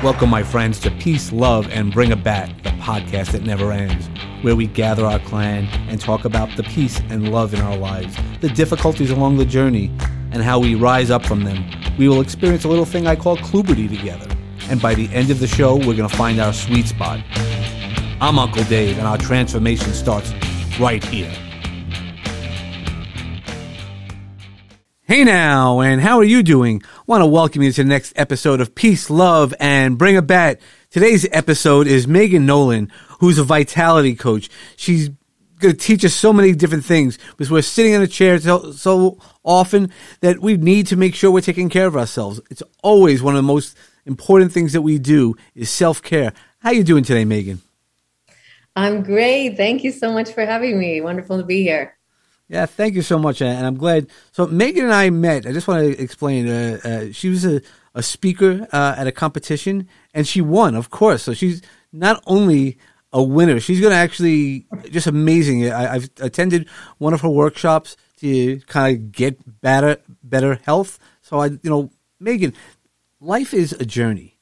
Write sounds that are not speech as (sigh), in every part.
Welcome, my friends, to Peace, Love, and Bring a Bat, the podcast that never ends, where we gather our clan and talk about the peace and love in our lives, the difficulties along the journey, and how we rise up from them. We will experience a little thing I call Kluberty together, and by the end of the show, we're going to find our sweet spot. I'm Uncle Dave, and our transformation starts right here. Hey now, and how are you doing? I Want to welcome you to the next episode of Peace, Love, and Bring a Bat. Today's episode is Megan Nolan, who's a vitality coach. She's going to teach us so many different things because we're sitting in a chair so, so often that we need to make sure we're taking care of ourselves. It's always one of the most important things that we do is self-care. How are you doing today, Megan? I'm great. Thank you so much for having me. Wonderful to be here. Yeah, thank you so much, and I'm glad. So Megan and I met. I just want to explain. Uh, uh, she was a, a speaker uh, at a competition, and she won, of course. So she's not only a winner, she's going to actually just amazing. I, I've attended one of her workshops to kind of get better, better health. So I, you know, Megan, life is a journey.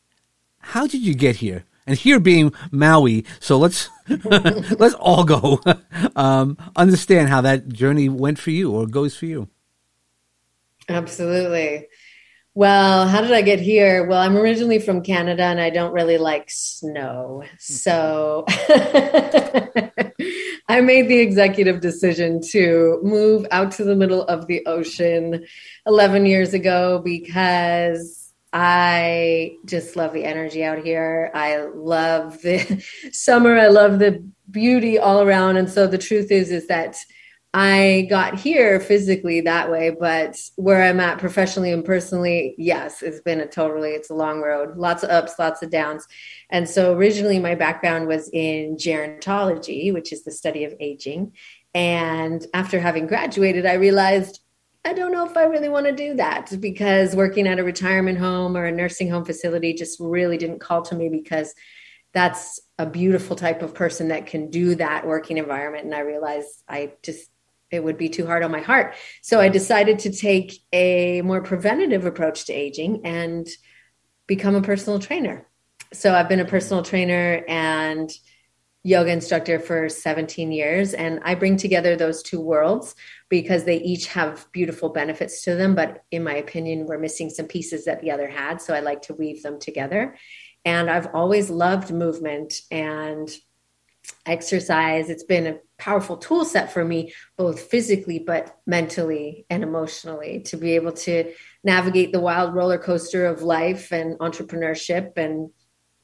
How did you get here? And here being Maui. So let's (laughs) let's all go (laughs) um, understand how that journey went for you or goes for you. Absolutely. Well, how did I get here? Well, I'm originally from Canada and I don't really like snow. So (laughs) I made the executive decision to move out to the middle of the ocean 11 years ago because I just love the energy out here. I love the (laughs) summer. I love the beauty all around. And so the truth is, is that I got here physically that way, but where I'm at professionally and personally, yes, it's been a totally, it's a long road, lots of ups, lots of downs. And so originally my background was in gerontology, which is the study of aging. And after having graduated, I realized I don't know if I really want to do that because working at a retirement home or a nursing home facility just really didn't call to me because that's a beautiful type of person that can do that working environment. And I realized I just, it would be too hard on my heart. So I decided to take a more preventative approach to aging and become a personal trainer. So I've been a personal trainer and yoga instructor for 17 years and i bring together those two worlds because they each have beautiful benefits to them but in my opinion we're missing some pieces that the other had so i like to weave them together. And i've always loved movement and exercise. It's been a powerful tool set for me both physically but mentally and emotionally to be able to navigate the wild roller coaster of life and entrepreneurship and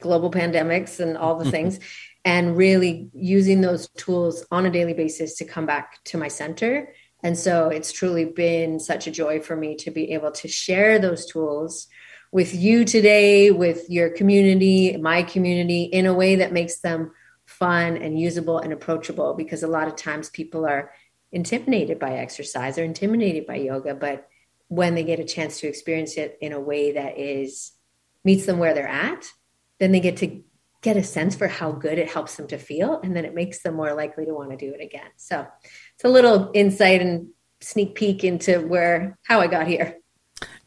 global pandemics and all the (laughs) things and really using those tools on a daily basis to come back to my center. And so it's truly been such a joy for me to be able to share those tools with you today, with your community, my community, in a way that makes them fun and usable and approachable. Because a lot of times people are intimidated by exercise or intimidated by yoga, but when they get a chance to experience it in a way that is meets them where they're at, then they get to get a sense for how good it helps them to feel and then it makes them more likely to want to do it again. So it's a little insight and sneak peek into where how i got here.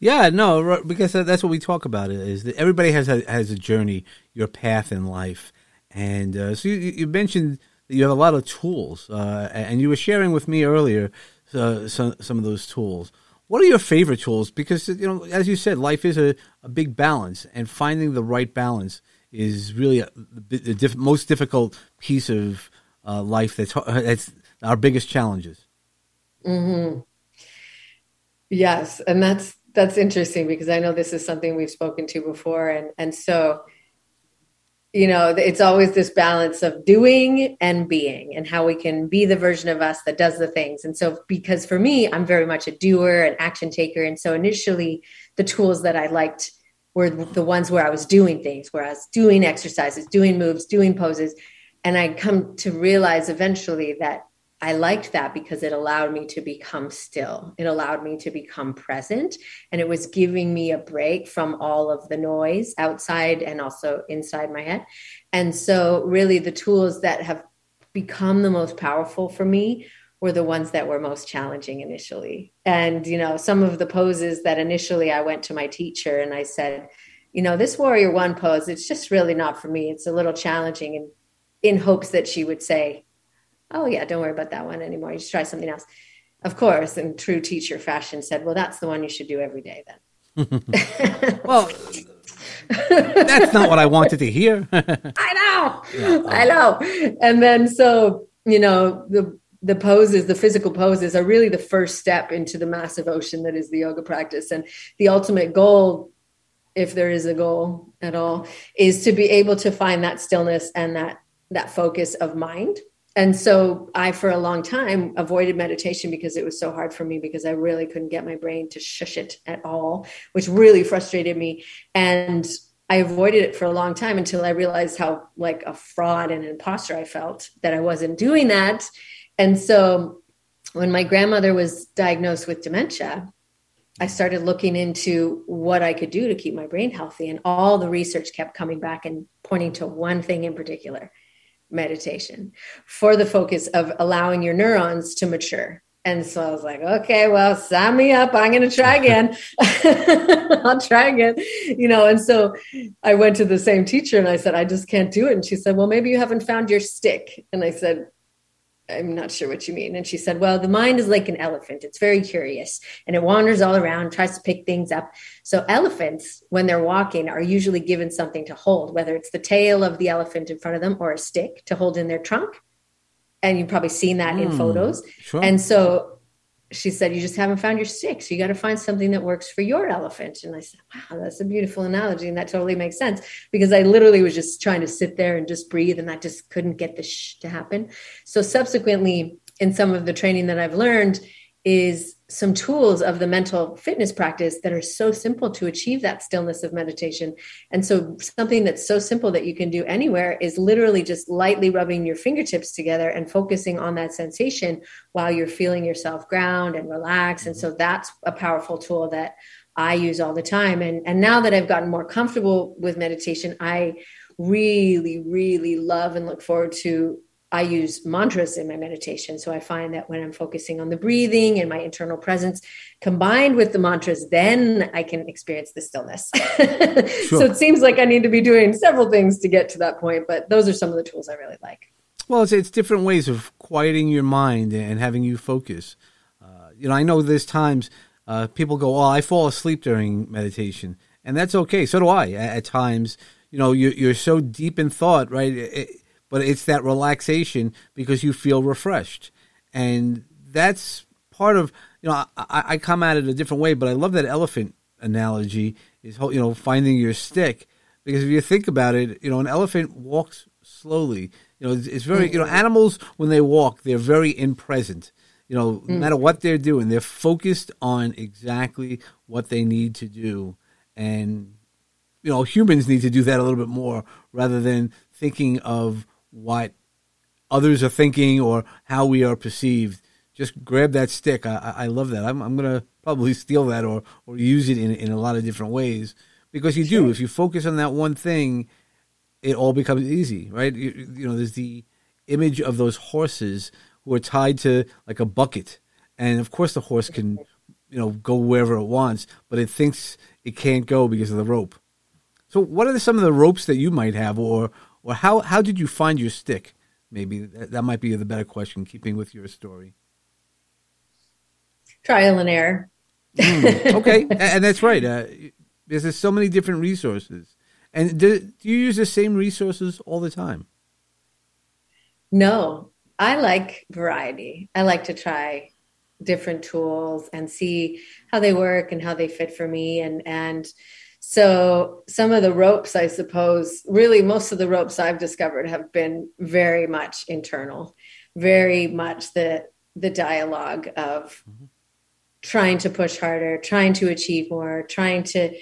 Yeah no because that's what we talk about is that everybody has a, has a journey your path in life. And uh, so you, you, mentioned that you have a lot of tools uh, and you were sharing with me earlier uh, some, some of those tools. What are your favorite tools? Because you know as you said life is a, a big balance and finding the right balance is really the diff, most difficult piece of uh, life. That's that's our biggest challenges. Mm-hmm. Yes, and that's that's interesting because I know this is something we've spoken to before, and and so you know it's always this balance of doing and being and how we can be the version of us that does the things and so because for me i'm very much a doer an action taker and so initially the tools that i liked were the ones where I was doing things, where I was doing exercises, doing moves, doing poses. And I come to realize eventually that I liked that because it allowed me to become still. It allowed me to become present. And it was giving me a break from all of the noise outside and also inside my head. And so, really, the tools that have become the most powerful for me were the ones that were most challenging initially. And, you know, some of the poses that initially I went to my teacher and I said, you know, this warrior one pose, it's just really not for me. It's a little challenging and in hopes that she would say, Oh yeah, don't worry about that one anymore. You just try something else. Of course, in true teacher fashion said, Well, that's the one you should do every day then. (laughs) well, that's not what I wanted to hear. (laughs) I know. Yeah. I know. And then so, you know, the the poses, the physical poses are really the first step into the massive ocean that is the yoga practice. And the ultimate goal, if there is a goal at all, is to be able to find that stillness and that that focus of mind. And so I, for a long time, avoided meditation because it was so hard for me because I really couldn't get my brain to shush it at all, which really frustrated me. And I avoided it for a long time until I realized how like a fraud and an imposter I felt that I wasn't doing that. And so when my grandmother was diagnosed with dementia, I started looking into what I could do to keep my brain healthy. And all the research kept coming back and pointing to one thing in particular meditation for the focus of allowing your neurons to mature and so I was like, okay, well, sign me up. I'm going to try again. (laughs) I'll try again. You know, and so I went to the same teacher and I said, I just can't do it. And she said, well, maybe you haven't found your stick. And I said, I'm not sure what you mean. And she said, Well, the mind is like an elephant. It's very curious and it wanders all around, tries to pick things up. So, elephants, when they're walking, are usually given something to hold, whether it's the tail of the elephant in front of them or a stick to hold in their trunk and you've probably seen that mm, in hmm, photos. Sure. And so she said, You just haven't found your stick. So you got to find something that works for your elephant. And I said, Wow, that's a beautiful analogy. And that totally makes sense because I literally was just trying to sit there and just breathe. And I just couldn't get the shh to happen. So subsequently, in some of the training that I've learned, is some tools of the mental fitness practice that are so simple to achieve that stillness of meditation. And so, something that's so simple that you can do anywhere is literally just lightly rubbing your fingertips together and focusing on that sensation while you're feeling yourself ground and relax. And so, that's a powerful tool that I use all the time. And, and now that I've gotten more comfortable with meditation, I really, really love and look forward to I use mantras in my meditation. So I find that when I'm focusing on the breathing and my internal presence combined with the mantras, then I can experience the stillness. (laughs) sure. So it seems like I need to be doing several things to get to that point, but those are some of the tools I really like. Well, it's, it's different ways of quieting your mind and having you focus. Uh, you know, I know there's times uh, people go, "Oh, I fall asleep during meditation," and that's okay. So do I at, at times. You know, you're, you're so deep in thought, right? It, but it's that relaxation because you feel refreshed. And that's part of, you know, I, I come at it a different way, but I love that elephant analogy is, you know, finding your stick. Because if you think about it, you know, an elephant walks slowly. You know, it's, it's very, you know, animals, when they walk, they're very in present. You know, no mm. matter what they're doing, they're focused on exactly what they need to do. And, you know, humans need to do that a little bit more rather than thinking of what others are thinking or how we are perceived. Just grab that stick. I, I love that. I'm, I'm going to probably steal that or, or use it in, in a lot of different ways because you sure. do. If you focus on that one thing, it all becomes easy, right? You, you know, there's the image of those horses who are tied to like a bucket. And of course, the horse can, you know, go wherever it wants, but it thinks it can't go because of the rope. So, what are some of the ropes that you might have, or or how how did you find your stick? Maybe that, that might be the better question, keeping with your story. Trial and error. mm, (laughs) okay, and, that's right. Uh, there's so many different resources, and do, do you use the same resources all the time? No, I like variety. I like to try different tools and see how they work and how they fit for me and and so some of the ropes, I suppose, really most of the ropes I've discovered have been very much internal, very much the the dialogue of mm-hmm. trying to push harder, trying to achieve more, trying to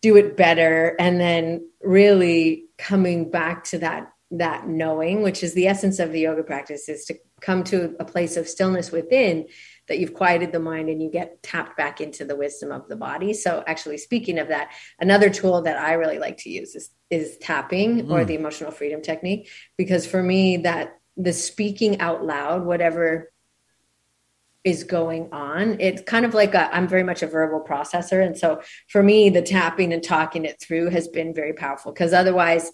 do it better, and then really coming back to that that knowing, which is the essence of the yoga practice, is to come to a place of stillness within that you've quieted the mind and you get tapped back into the wisdom of the body. So, actually, speaking of that, another tool that I really like to use is, is tapping mm. or the emotional freedom technique, because for me, that the speaking out loud, whatever is going on. It's kind of like i am very much a verbal processor. And so for me, the tapping and talking it through has been very powerful because otherwise,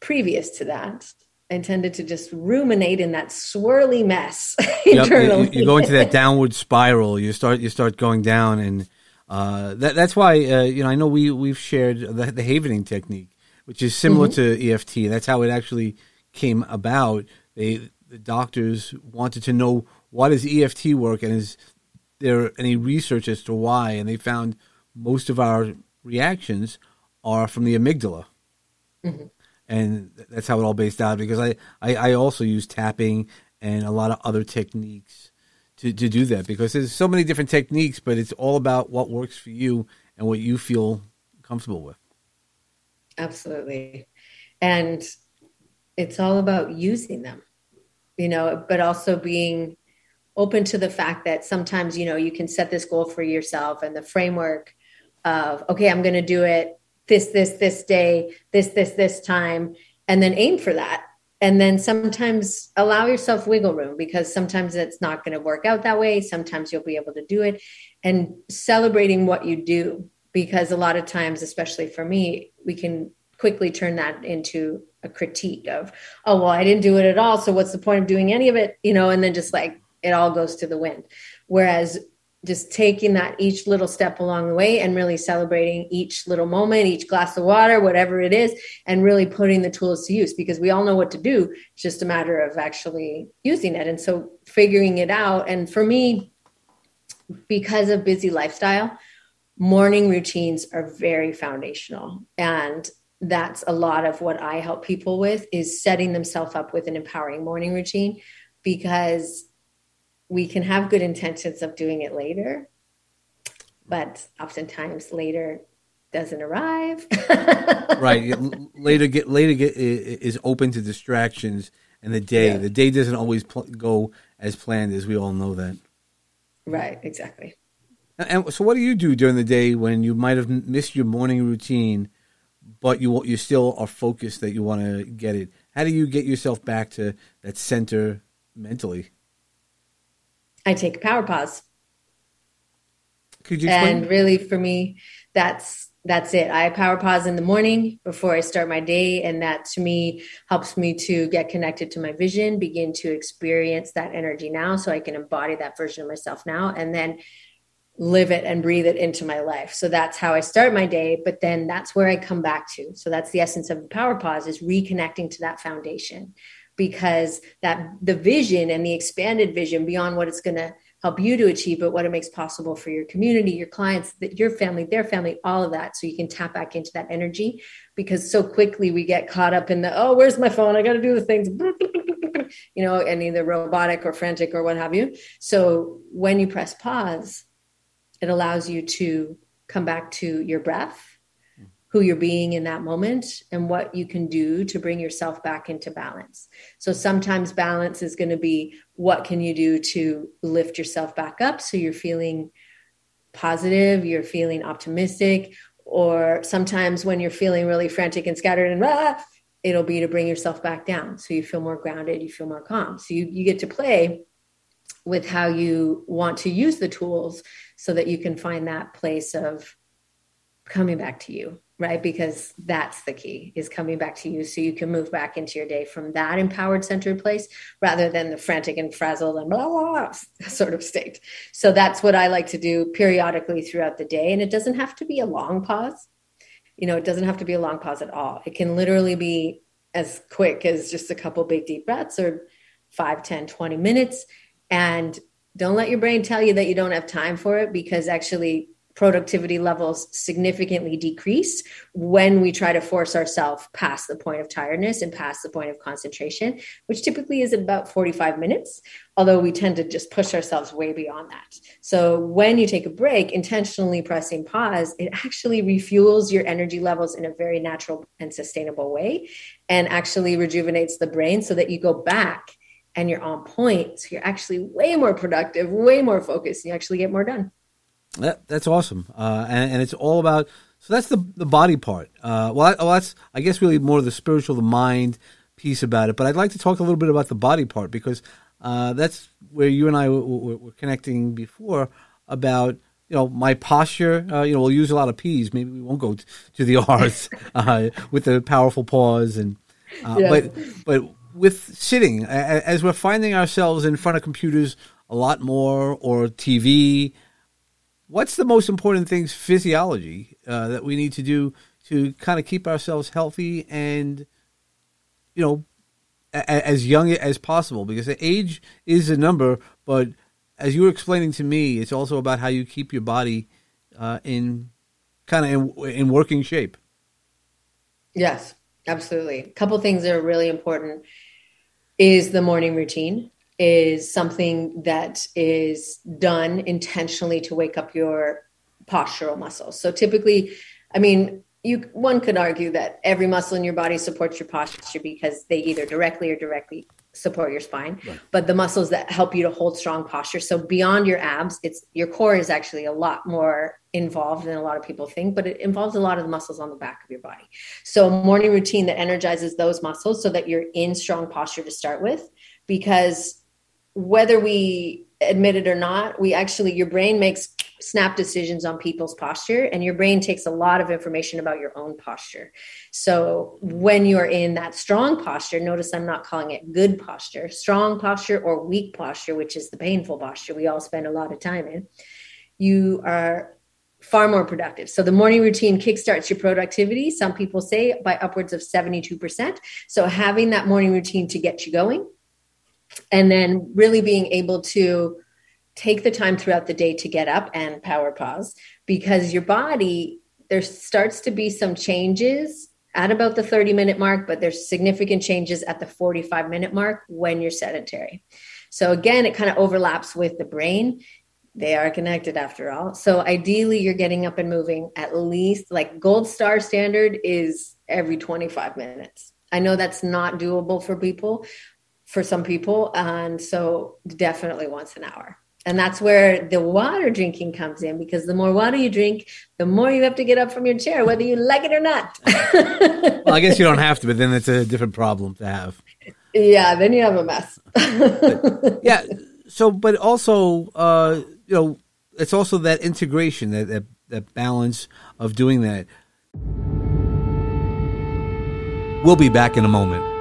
previous to that, I tended to just ruminate in that swirly mess internally. (laughs) Yep, you, you, go into that downward spiral. You start you start going down, and uh, that, that's why uh, you know I know we we've shared the, the havening technique, which is similar mm-hmm. to EFT. That's how it actually came about. They the doctors wanted to know why does EFT work, and is there any research as to why? And they found most of our reactions are from the amygdala. Mm-hmm. And that's how it all based out because I, I, I, also use tapping and a lot of other techniques to, to do that because there's so many different techniques, but it's all about what works for you and what you feel comfortable with. Absolutely. And it's all about using them, you know, but also being open to the fact that sometimes you know you can set this goal for yourself and the framework of okay i'm going to do it this this this day this this this time and then aim for that. And then sometimes allow yourself wiggle room because sometimes it's not going to work out that way. Sometimes you'll be able to do it. And celebrating what you do because a lot of times especially for me we can quickly turn that into a critique of oh well i didn't do it at all so what's the point of doing any of it? You know and then just like it all goes to the wind. Whereas just taking that each little step along the way and really celebrating each little moment, each glass of water, whatever it is, and really putting the tools to use because we all know what to do. It's just a matter of actually using it. And so figuring it out. And for me, because of busy lifestyle, morning routines are very foundational. And that's a lot of what I help people with is setting themselves up with an empowering morning routine because we can have good intentions of doing it later, but oftentimes later doesn't arrive. (laughs) right. Later get later get is open to distractions and the day. Yeah. The day doesn't always pl- go as planned as we all know that. Right, exactly. And, and so what do you do during the day when you might have missed your morning routine but you you still are focused that you want to get it? How do you get yourself back to that center mentally? I take a power pause. Could you explain? And really, for me, that's that's it. I power pause in the morning before I start my day, and that to me helps me to get connected to my vision, begin to experience that energy now, so I can embody that version of myself now, and then live it and breathe it into my life. So that's how I start my day, but then that's where I come back to. So that's the essence of the power pause is reconnecting to that foundation because that the vision and the expanded vision beyond what it's going to help you to achieve but what it makes possible for your community your clients that your family their family all of that. So you can tap back into that energy because so quickly we get caught up in the oh where's my phone? I got to do the things. (laughs) You know and either robotic or frantic or what have you. So when you press pause it allows you to come back to your breath who you're being in that moment and what you can do to bring yourself back into balance. So sometimes balance is going to be what can you do to lift yourself back up so you're feeling positive, you're feeling optimistic, or sometimes when you're feeling really frantic and scattered and rah, it'll be to bring yourself back down so you feel more grounded, you feel more calm. So you, you get to play with how you want to use the tools so that you can find that place of coming back to you right? Because that's the key is coming back to you so you can move back into your day from that empowered centered place rather than the frantic and frazzled and blah, blah, blah (laughs) sort of state. So that's what i like to do periodically throughout the day. And it doesn't have to be a long pause. You know it doesn't have to be a long pause at all. It can literally be as quick as just a couple big deep breaths or 5 10 20 minutes. And don't let your brain tell you that you don't have time for it because actually productivity levels significantly decrease when we try to force ourselves past the point of tiredness and past the point of concentration, which typically is about 45 minutes, although we tend to just push ourselves way beyond that. So when you take a break, intentionally pressing pause, it actually refuels your energy levels in a very natural and sustainable way and actually rejuvenates the brain so that you go back and you're on point. So you're actually way more productive, way more focused, and you actually get more done. That, that's awesome, uh, and, and, it's all about. So that's the the body part. Uh, well, I, well, that's I guess really more the spiritual, the mind piece about it. But I'd like to talk a little bit about the body part because uh, that's where you and I were, were connecting before about you know my posture. Uh, you know, we'll use a lot of P's. Maybe we won't go t- to the (laughs) R's uh, with the powerful pause and. Uh, yes. But but with sitting, as we're finding ourselves in front of computers a lot more or TV, what's the most important things physiology uh, that we need to do to kind of keep ourselves healthy and you know a- as young as possible? Because age is a number but as you were explaining to me it's also about how you keep your body uh, in kind of in, in working shape. Yes absolutely. A couple things that are really important is the morning routine is something that is done intentionally to wake up your postural muscles. So typically, I mean, you one could argue that every muscle in your body supports your posture because they either directly or directly support your spine right. but the muscles that help you to hold strong posture so beyond your abs it's your core is actually a lot more involved than a lot of people think but it involves a lot of the muscles on the back of your body so a morning routine that energizes those muscles so that you're in strong posture to start with because whether we admit it or not we actually your brain makes snap decisions on people's posture and your brain takes a lot of information about your own posture. So when you're in that strong posture notice i'm not calling it good posture strong posture or weak posture which is the painful posture we all spend a lot of time in you are far more productive. So the morning routine kickstarts your productivity. Some people say by upwards of 72% so having that morning routine to get you going and then really being able to take the time throughout the day to get up and power pause because your body there starts to be some changes at about the 30 minute mark but there's significant changes at the 45 minute mark when you're sedentary. So again it kind of overlaps with the brain. They are connected after all. So ideally you're getting up and moving at least like gold star standard is every 25 minutes. I know that's not doable for people for some people and so definitely once an hour and that's where the water drinking comes in because the more water you drink, the more you have to get up from your chair, whether you like it or not. (laughs) well, I guess you don't have to, but then it's a different problem to have. Yeah, then you have a mess. but, yeah. So, but also, uh, you know, it's also that integration, that, that that balance of doing that. We'll be back in a moment.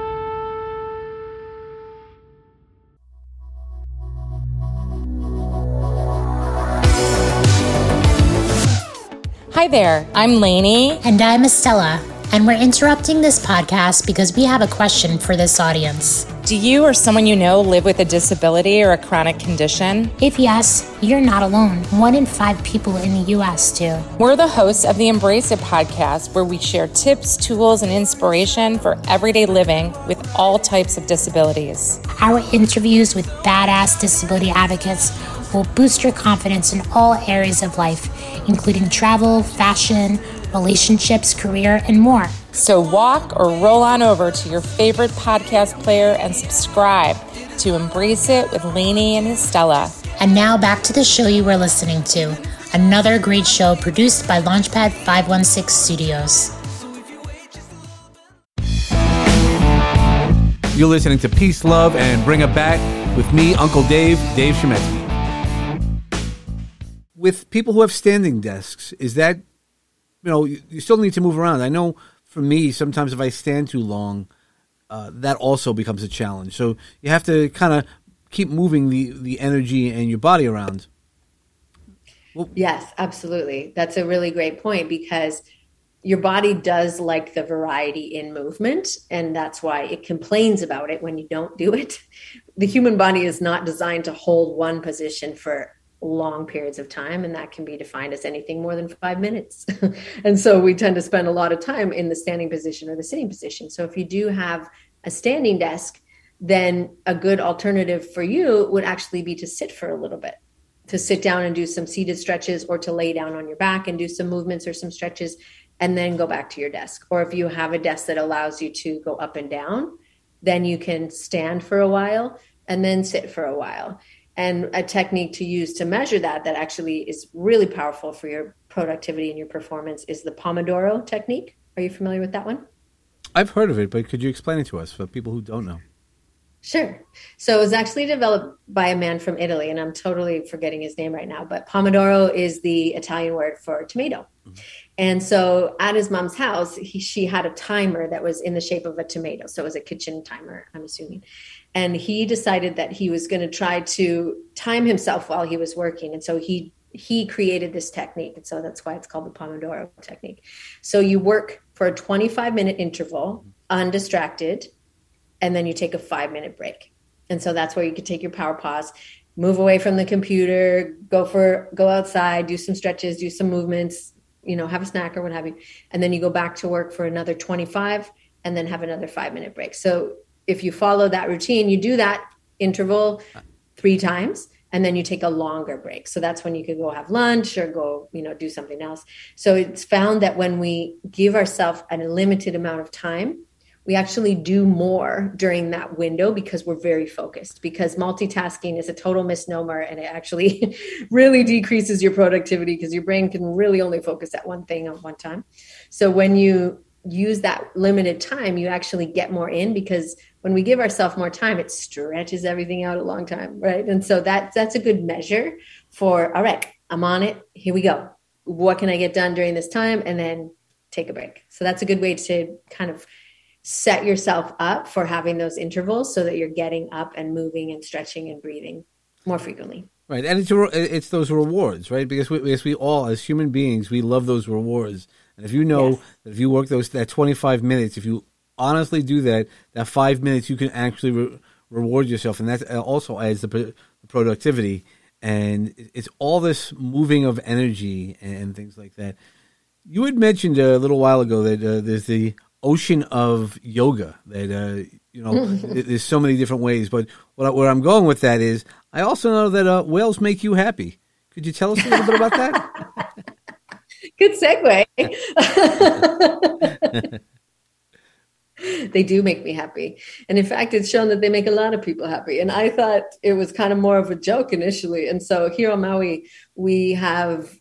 Hi there, I'm Lainey. And I'm Estella. And we're interrupting this podcast because we have a question for this audience. Do you or someone you know live with a disability or a chronic condition? If yes, you're not alone. One in five people in the U.S. do. We're the hosts of the Embrace It podcast, where we share tips, tools, and inspiration for everyday living with all types of disabilities. Our interviews with badass disability advocates will boost your confidence in all areas of life, including travel, fashion, relationships, career, and more. So walk or roll on over to your favorite podcast player and subscribe to Embrace It with Lainey and Estella. And now back to the show you were listening to. Another great show produced by Launchpad 516 Studios. You're listening to Peace, Love, and Bring a Bat with me, Uncle Dave, Dave Shemetsky with people who have standing desks, is that you know you, you, still need to move around? I know for me, sometimes if I stand too long, uh, that also becomes a challenge. So you have to kind of keep moving the the energy and your body around. Well, yes, absolutely. That's a really great point because your body does like the variety in movement and that's why it complains about it when you don't do it (laughs) the human body is not designed to hold one position for long periods of time and that can be defined as anything more than five minutes. (laughs) And so we tend to spend a lot of time in the standing position or the sitting position. So if you do have a standing desk then a good alternative for you would actually be to sit for a little bit to sit down and do some seated stretches or to lay down on your back and do some movements or some stretches and then go back to your desk. Or if you have a desk that allows you to go up and down then you can stand for a while and then sit for a while and a technique to use to measure that that actually is really powerful for your productivity and your performance is the pomodoro technique. Are you familiar with that one? I've heard of it but could you explain it to us for people who don't know Sure. So it was actually developed by a man from Italy, and I'm totally forgetting his name right now, but Pomodoro is the Italian word for tomato. Mm-hmm. And so at his mom's house, he, she had a timer that was in the shape of a tomato. So it was a kitchen timer, I'm assuming. And he decided that he was going to try to time himself while he was working. And so he he created this technique. And so that's why it's called the Pomodoro technique. So you work for a 25 minute interval, undistracted, and then you take a five minute break. And so that's where you could take your power pause, move away from the computer, go for go outside, do some stretches, do some movements, you know, have a snack or what have you. And then you go back to work for another 25 and then have another five minute break. So if you follow that routine, you do that interval three times and then you take a longer break. So that's when you could go have lunch or go, you know, do something else. So it's found that when we give ourselves a limited amount of time, we actually do more during that window because we're very focused because multitasking is a total misnomer and it actually (laughs) really decreases your productivity because your brain can really only focus at one thing at one time. So when you use that limited time you actually get more in because when we give ourselves more time it stretches everything out a long time right? And so that that's a good measure for all right i'm on it. Here we go. What can i get done during this time? And then take a break. So that's a good way to kind of set yourself up for having those intervals so that you're getting up and moving and stretching and breathing more frequently. Right, and it's it's those rewards, right? Because we, because we all, as human beings, we love those rewards. And if you know yes. that if you work those that 25 minutes, if you honestly do that, that five minutes, you can actually re- reward yourself, and that also adds the, the, productivity. And it's all this moving of energy and things like that. You had mentioned a little while ago that uh, there's the ocean of yoga that uh, you know (laughs) there's so many different ways. But what, where i'm going with that is i also know that uh, whales make you happy. Could you tell us a little bit about that? (laughs) Good segue. (laughs) They do make me happy. And in fact it's shown that they make a lot of people happy. And i thought it was kind of more of a joke initially. And so here on maui we have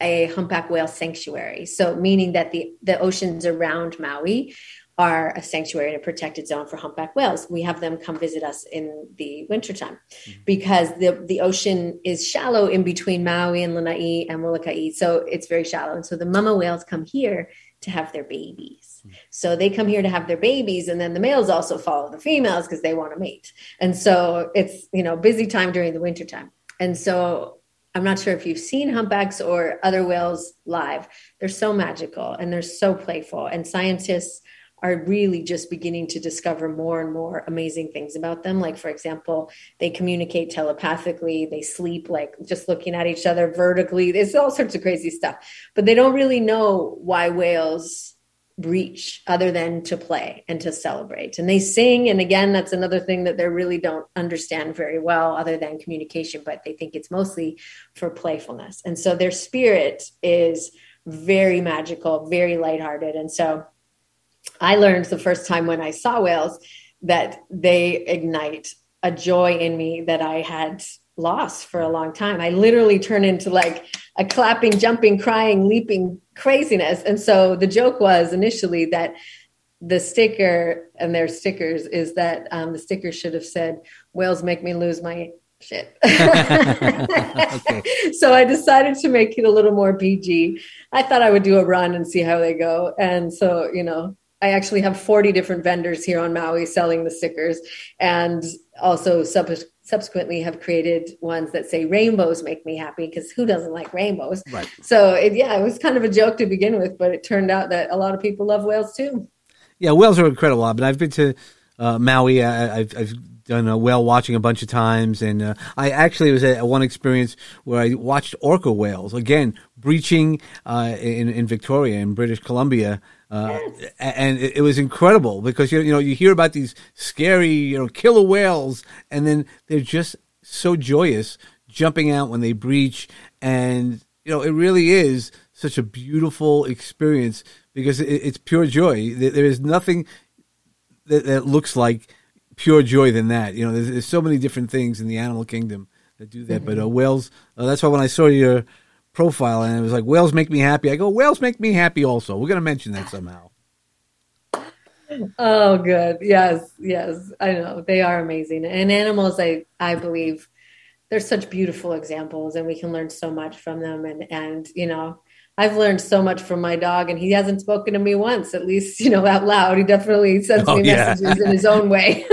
a humpback whale sanctuary. So, meaning that the, the oceans around Maui are a sanctuary and a protected zone for humpback whales. We have them come visit us in the wintertime mm-hmm. because the, the ocean is shallow in between Maui and Lanai and Molokai. So it's very shallow. And so the mama whales come here to have their babies. Mm-hmm. So they come here to have their babies and then the males also follow the females because they want to mate. And so it's, you know, busy time during the wintertime. And so I'm not sure if you've seen humpbacks or other whales live. They're so magical and they're so playful. And scientists are really just beginning to discover more and more amazing things about them. Like, for example, they communicate telepathically, they sleep like just looking at each other vertically. It's all sorts of crazy stuff. But they don't really know why whales reach other than to play and to celebrate. And they sing. And again, that's another thing that they really don't understand very well, other than communication, but they think it's mostly for playfulness. And so their spirit is very magical, very lighthearted. And so I learned the first time when I saw whales that they ignite a joy in me that I had lost for a long time. I literally turn into like a clapping, jumping, crying, leaping craziness. And so the joke was initially that the sticker and their stickers is that um, the sticker should have said, Whales make me lose my shit. (laughs) So I decided to make it a little more PG. I thought I would do a run and see how they go. And so, you know, I actually have 40 different vendors here on Maui selling the stickers and also sub- subsequently have created ones that say rainbows make me happy because who doesn't like rainbows? Right. So it, yeah, it was kind of a joke to begin with, but it turned out that a lot of people love whales too. Yeah, whales are incredible. I mean, I've been to uh, Maui. I, have I've done a whale watching a bunch of times, and uh, I actually was at one experience where I watched orca whales again breaching uh, in in Victoria in British Columbia. Uh, yes. and it, was incredible because you you know you hear about these scary you know killer whales and then they're just so joyous jumping out when they breach and you know it really is such a beautiful experience because it, it's pure joy there is nothing that, that, looks like pure joy than that you know there's, there's, so many different things in the animal kingdom that do that mm-hmm. but uh, whales uh, that's why when i saw your profile, and it was like whales make me happy. I go, whales make me happy also. We're going to mention that somehow. oh, good. Yes, yes. I know they are amazing, and animals. I I believe they're such beautiful examples, and we can learn so much from them. And and you know, I've learned so much from my dog, and he hasn't spoken to me once, at least you know out loud. He definitely sends oh, me yeah. messages in his own way. (laughs)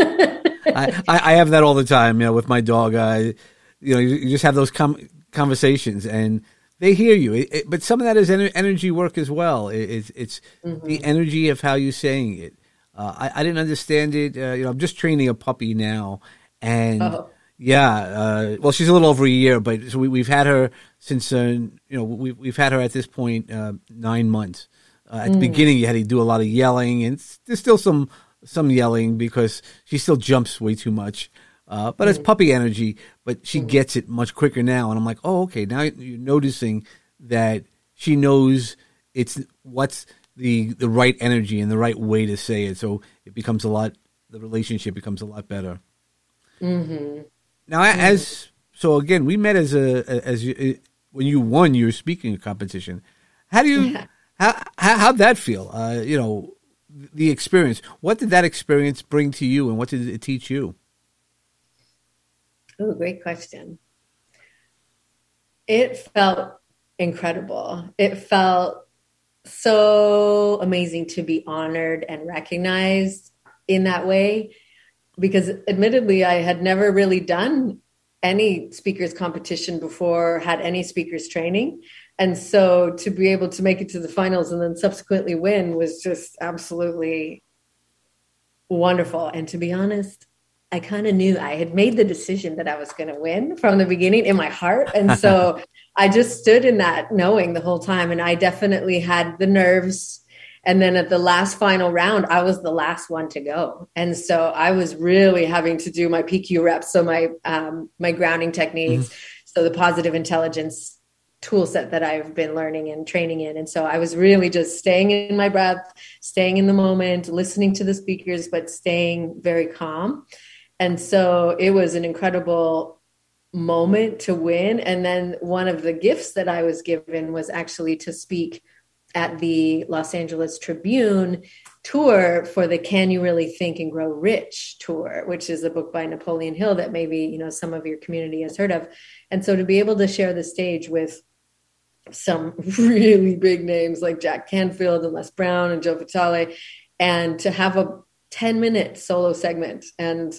I, I have that all the time, you know, with my dog. I, you know, you, just have those com- conversations, and they hear you. It, it, but some of that is energy work as well. It, it's it's mm-hmm. the energy of how you're saying it. Uh, I, I, didn't understand it. Uh, you know, I'm just training a puppy now, and oh. Yeah, uh, well, she's a little over a year, but so we, have had her since uh, you know we've we've had her at this point uh, nine months. Uh, at mm. the beginning, you had to do a lot of yelling, and there's still some some yelling because she still jumps way too much. Uh, but it's mm. puppy energy, but she mm. gets it much quicker now. And I'm like, oh, okay. Now you're noticing that she knows it's what's the the right energy and the right way to say it. So it becomes a lot. The relationship becomes a lot better. Mm-hmm. Now, as so again, we met as a as you, when you won your speaking competition. How do you yeah. how, how how'd that feel? Uh, you know, the experience. What did that experience bring to you, and what did it teach you? Oh, great question. It felt incredible. It felt so amazing to be honored and recognized in that way because admittedly I had never really done any speakers competition before, had any speakers training. And so to be able to make it to the finals and then subsequently win was just absolutely wonderful. And to be honest, I kind of knew I had made the decision that I was going to win from the beginning in my heart. And so (laughs) I just stood in that knowing the whole time. And I definitely had the nerves. And then at the last final round, I was the last one to go. And so I was really having to do my PQ reps. So my, um, my grounding techniques. Mm-hmm. So the positive intelligence tool set that I've been learning and training in. And so I was really just staying in my breath, staying in the moment, listening to the speakers, but staying very calm and so it was an incredible moment to win. And then one of the gifts that I was given was actually to speak at the Los Angeles Tribune tour for the Can You Really Think and Grow Rich tour, which is a book by Napoleon Hill that maybe, you know, some of your community has heard of. And so to be able to share the stage with some (laughs) really big names like Jack Canfield and Les Brown and Joe Vitale, and to have a 10 minute solo segment and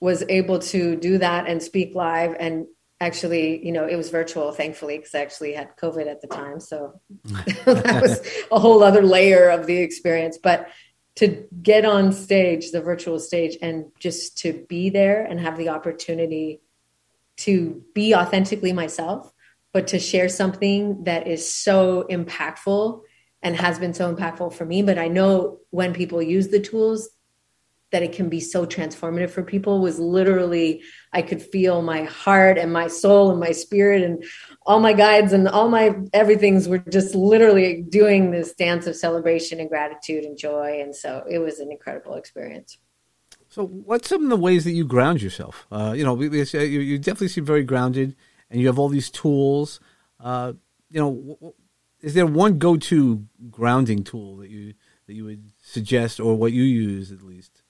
was able to do that and speak live and actually you know it was virtual thankfully because i actually had covid at the time so mm. (laughs) that was a whole other layer of the experience. But to get on stage the virtual stage and just to be there and have the opportunity to be authentically myself but to share something that is so impactful and has been so impactful for me. But i know when people use the tools that it can be so transformative for people was literally I could feel my heart and my soul and my spirit and all my guides and all my everything's were just literally doing this dance of celebration and gratitude and joy and so it was an incredible experience. So, what's some of the ways that you ground yourself? Uh, you know, you, definitely seem very grounded, and you have all these tools. Uh, you know, is there one go-to grounding tool that you that you would suggest, or what you use at least?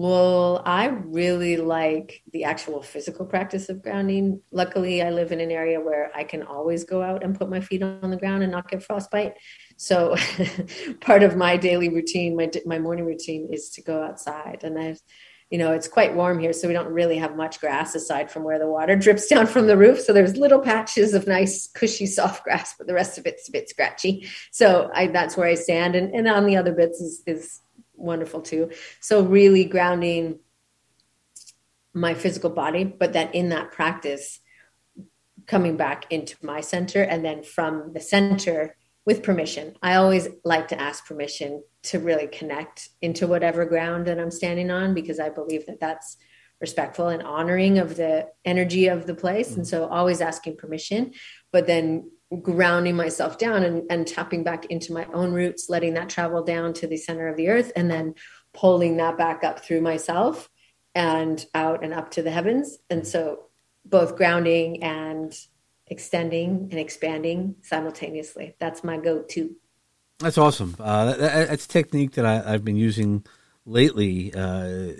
Well, I really like the actual physical practice of grounding. Luckily, I live in an area where I can always go out and put my feet on the ground and not get frostbite. So, (laughs) part of my daily routine, my my morning routine, is to go outside. And I, you know, it's quite warm here, so we don't really have much grass aside from where the water (laughs) drips down from the roof. So there's little patches of nice, cushy, soft grass, but the rest of it's a bit scratchy. So I, that's where I stand. And and on the other bits is is wonderful too. So really grounding my physical body, but then in that practice, coming back into my center and then from the center with permission. I always like to ask permission to really connect into whatever ground that I'm standing on because I believe that that's respectful and honoring of the energy of the place. And mm-hmm. so always asking permission, but then grounding myself down and, and tapping back into my own roots, letting that travel down to the center of the earth, and then pulling that back up through myself and out and up to the heavens. And so both grounding and extending and expanding simultaneously. That's my go to. That's awesome. Uh, that, that's a technique that I, have been using lately, uh,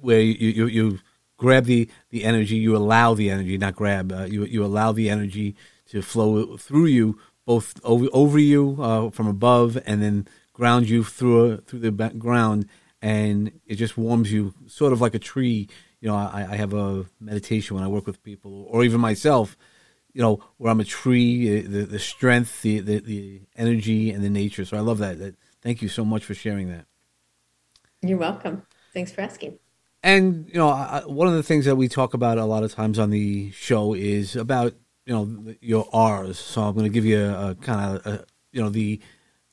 where you, you, you grab the, the energy, you allow the energy, not grab. Uh, you you allow the energy to flow through you, both over over you uh, from above, and then ground you through through the ground, and it just warms you, sort of like a tree. You know, I, I have a meditation when I work with people, or even myself you know, where I'm a tree, the the strength, the, the, the energy, and the nature. So I love that. that. Thank you so much for sharing that. You're welcome. Thanks for asking. And you know, I, one of the things that we talk about a lot of times on the show is about you know your R's. So I'm going to give you a, a kind of you know the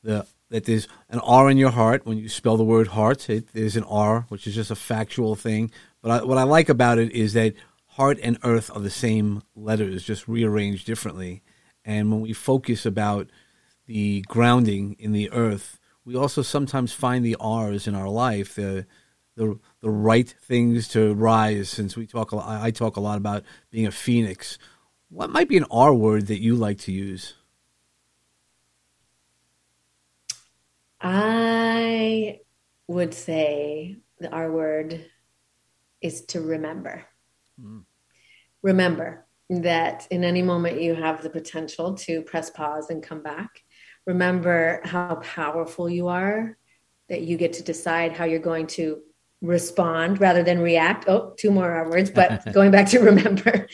the that there's an R in your heart when you spell the word heart. It, there's an R, which is just a factual thing. But I, what I like about it is that heart and earth are the same letters, just rearranged differently. And when we focus about the grounding in the earth, we also sometimes find the R's in our life, the the the right things to rise. Since we talk, I talk a lot about being a phoenix. What might be an R word that you like to use? I would say the R word is to remember. Mm. Remember that in any moment you have the potential to press pause and come back. Remember how powerful you are, that you get to decide how you're going to respond rather than react. Oh, two more R words, but (laughs) going back to remember,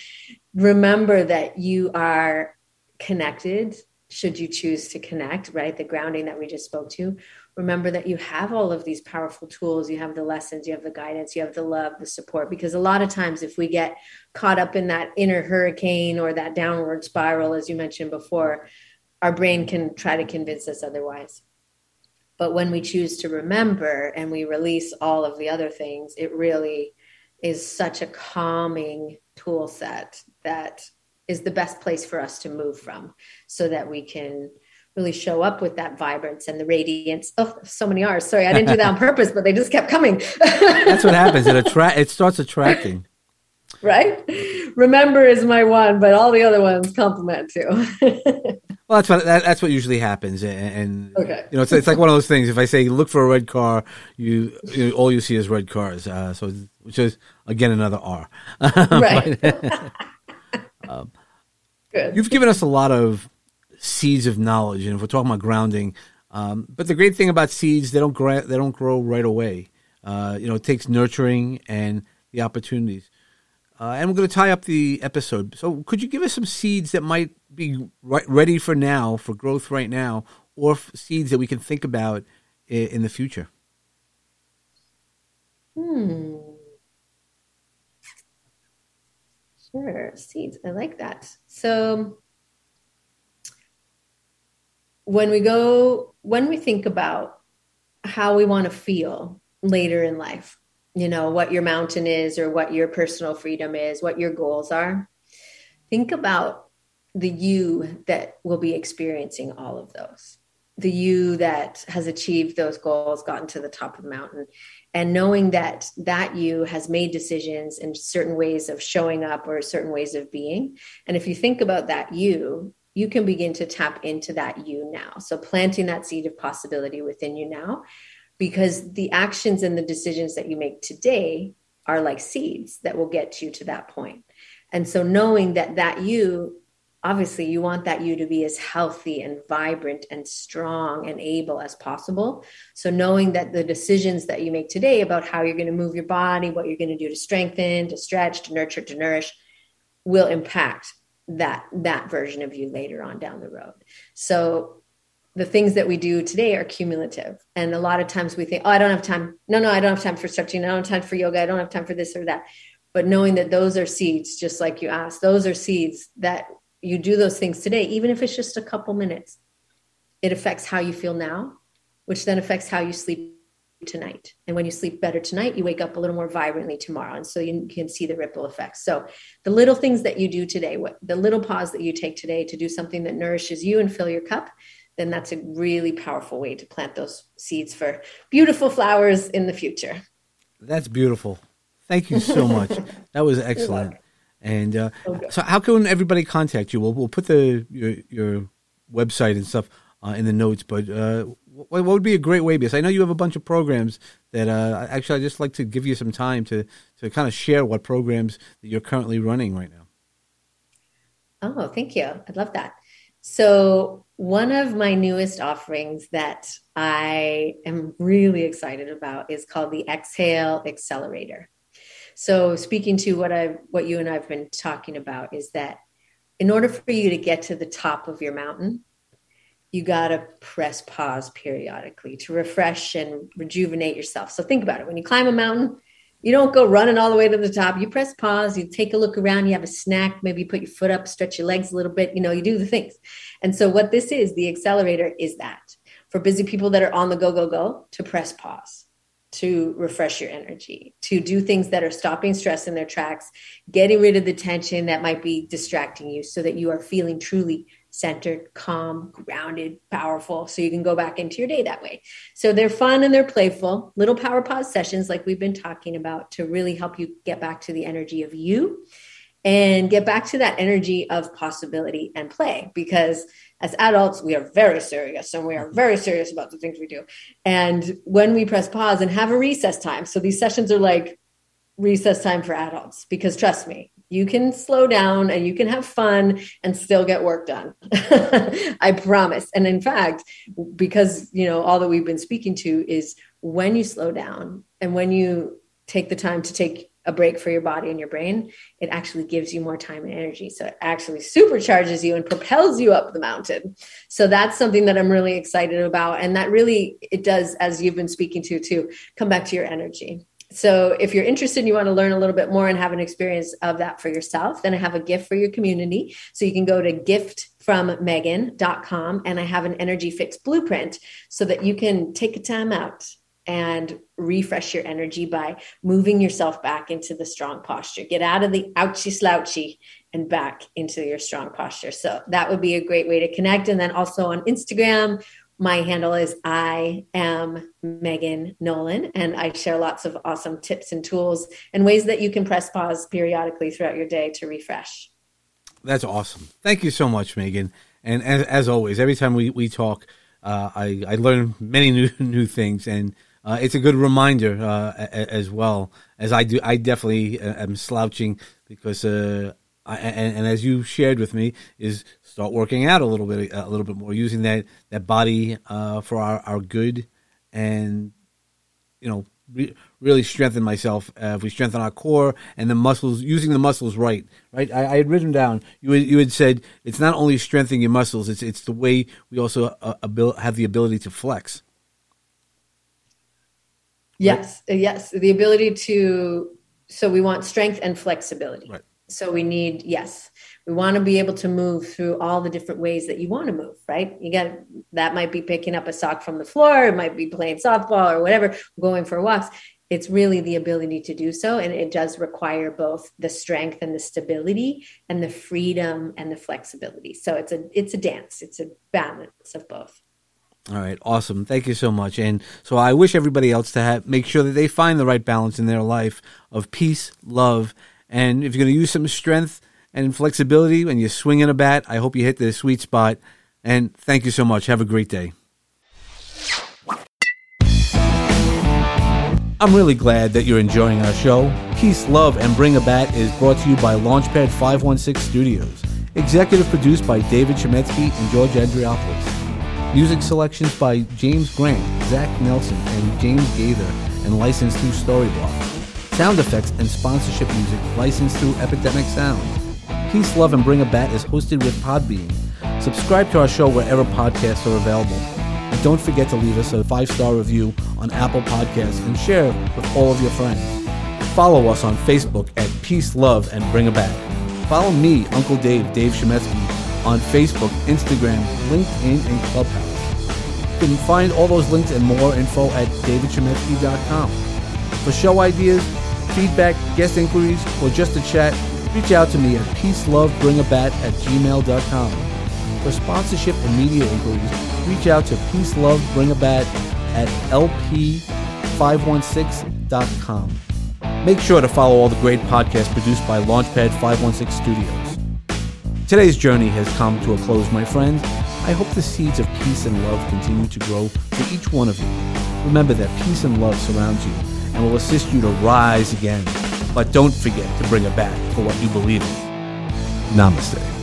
remember that you are connected should you choose to connect, right? The grounding that we just spoke to. Remember that you have all of these powerful tools. You have the lessons you have the guidance you have the love the support. Because a lot of times if we get caught up in that inner hurricane or that downward spiral as you mentioned before our brain can try to convince us otherwise. But when we choose to remember and we release all of the other things it really is such a calming tool set that is the best place for us to move from so that we can really show up with that vibrance and the radiance. Oh, so many R's. Sorry, I didn't do that on (laughs) purpose, but they just kept coming. That's what happens. It attract. It starts attracting. (laughs) Right. Remember is my one, but all the other ones complement too. (laughs) well, that's what that, that's what usually happens, and, and okay. you know, it's, it's like one of those things. If I say look for a red car, you, you know, all you see is red cars. Uh, so, which is again another R. (laughs) right. but, (laughs) um, Good. You've given us a lot of seeds of knowledge, and if we're talking about grounding, um, but the great thing about seeds, they don't grow, they don't grow right away. Uh, you know, it takes nurturing and the opportunities. Uh, and we're going to tie up the episode. So, could you give us some seeds that might be right, ready for now, for growth right now, or seeds that we can think about in, in the future? Hmm. Sure, seeds. I like that. So, when we go when we think about how we want to feel later in life you know what your mountain is or what your personal freedom is what your goals are think about the you that will be experiencing all of those the you that has achieved those goals gotten to the top of the mountain and knowing that that you has made decisions in certain ways of showing up or certain ways of being and if you think about that you you can begin to tap into that you now. So planting that seed of possibility within you now, because the actions and the decisions that you make today are like seeds that will get you to that point. And so knowing that that you obviously you want that you to be as healthy and vibrant and strong and able as possible. So knowing that the decisions that you make today about how you're going to move your body what you're going to do to strengthen to stretch to nurture to nourish will impact that that version of you later on down the road. So the things that we do today are cumulative. And a lot of times we think oh i don't have time. No no i don't have time for stretching. I don't have time for yoga. I don't have time for this or that. But knowing that those are seeds just like you asked those are seeds that you do those things today even if it's just a couple minutes it affects how you feel now which then affects how you sleep tonight. And when you sleep better tonight, you wake up a little more vibrantly tomorrow. And so you can see the ripple effects. So the little things that you do today, what the little pause that you take today to do something that nourishes you and fill your cup, then that's a really powerful way to plant those seeds for beautiful flowers in the future. That's beautiful. Thank you so much. (laughs) that was excellent. And uh, okay. so, how can everybody contact you? We'll, we'll put the your, your website and stuff uh, in the notes. But uh, what, what would be a great way? Because I know you have a bunch of programs that uh, actually I just like to give you some time to to kind of share what programs that you're currently running right now. Oh, thank you. I'd love that. So, one of my newest offerings that I am really excited about is called the Exhale Accelerator. So, speaking to what I what you and I've been talking about is that in order for you to get to the top of your mountain, you got to press pause periodically to refresh and rejuvenate yourself. So think about it. When you climb a mountain, you don't go running all the way to the top. You press pause, you take a look around, you have a snack, maybe you put your foot up, stretch your legs a little bit, you know, you do the things. And so what this is, the accelerator is that for busy people that are on the go, go, go, to press pause, to refresh your energy, to do things that are stopping stress in their tracks, getting rid of the tension that might be distracting you so that you are feeling truly centered, calm, grounded, powerful. So you can go back into your day that way. So they're fun and they're playful, little power pause sessions, like we've been talking about, to really help you get back to the energy of you and get back to that energy of possibility and play. Because as adults, we are very serious and we are very serious about the things we do. And when we press pause and have a recess time, so these sessions are like, recess time for adults because trust me you can slow down and you can have fun and still get work done (laughs) i promise and in fact because you know all that we've been speaking to is when you slow down and when you take the time to take a break for your body and your brain it actually gives you more time and energy. So it actually supercharges you and propels you up the mountain. So that's something that i'm really excited about. And that really it does as you've been speaking to too come back to your energy. So if you're interested and you want to learn a little bit more and have an experience of that for yourself, then I have a gift for your community. So you can go to giftfrommegan.com and I have an energy fix blueprint so that you can take a time out and refresh your energy by moving yourself back into the strong posture. Get out of the ouchy slouchy and back into your strong posture. So that would be a great way to connect. And then also on Instagram, my handle is I am Megan Nolan, and I share lots of awesome tips and tools and ways that you can press pause periodically throughout your day to refresh. That's awesome. Thank you so much, Megan. And as, as always, every time we, we talk, uh, I, I learn many new (laughs) new things, and uh, it's a good reminder uh, as well as I do. I definitely uh, am slouching because uh, I, and, and, as you shared with me, is start working out a little bit, a little bit more, using that that body uh, for our, our good, and you know, re- really strengthen myself. Uh, if we strengthen our core and the muscles, using the muscles right, right. I, I had written down. You had, you had said it's not only strengthening your muscles; it's it's the way we also have the ability to flex. Yes, right? yes, the ability to. So we want strength and flexibility. Right so we need, yes, we want to be able to move through all the different ways that you want to move, right? You got that might be picking up a sock from the floor, it might be playing softball or whatever, going for walks. It's really the ability to do so. And it does require both the strength and the stability and the freedom and the flexibility. So it's a it's a dance, it's a balance of both. All right, awesome. Thank you so much. And so I wish everybody else to have make sure that they find the right balance in their life of peace, love, and if you're going to use some strength and flexibility when you're swinging a bat, I hope you hit the sweet spot. And thank you so much. Have a great day. I'm really glad that you're enjoying our show. Peace, Love, and Bring a Bat is brought to you by Launchpad 516 Studios. Executive produced by David Shemetsky and George Andriopoulos. Music selections by James Grant, Zach Nelson, and James Gaither, and licensed through Storyblock. Sound effects and sponsorship music licensed through Epidemic Sound. Peace, Love, and Bring a Bat is hosted with Podbean. Subscribe to our show wherever podcasts are available. And don't forget to leave us a five star review on Apple Podcasts and share with all of your friends. Follow us on Facebook at Peace, Love, and Bring a Bat. Follow me, Uncle Dave, Dave Shemetsky, on Facebook, Instagram, LinkedIn, and Clubhouse. You can find all those links and more info at davidshemetsky.com. For show ideas, feedback, guest inquiries, or just a chat, reach out to me at peacelovebringabat at gmail.com. For sponsorship and media inquiries, reach out to peacelovebringabat at lp516.com. Make sure to follow all the great podcasts produced by Launchpad 516 Studios. Today's journey has come to a close, my friends. I hope the seeds of peace and love continue to grow for each one of you. Remember that peace and love surrounds you and will assist you to rise again. But don't forget to bring a bat for what you believe in. Namaste.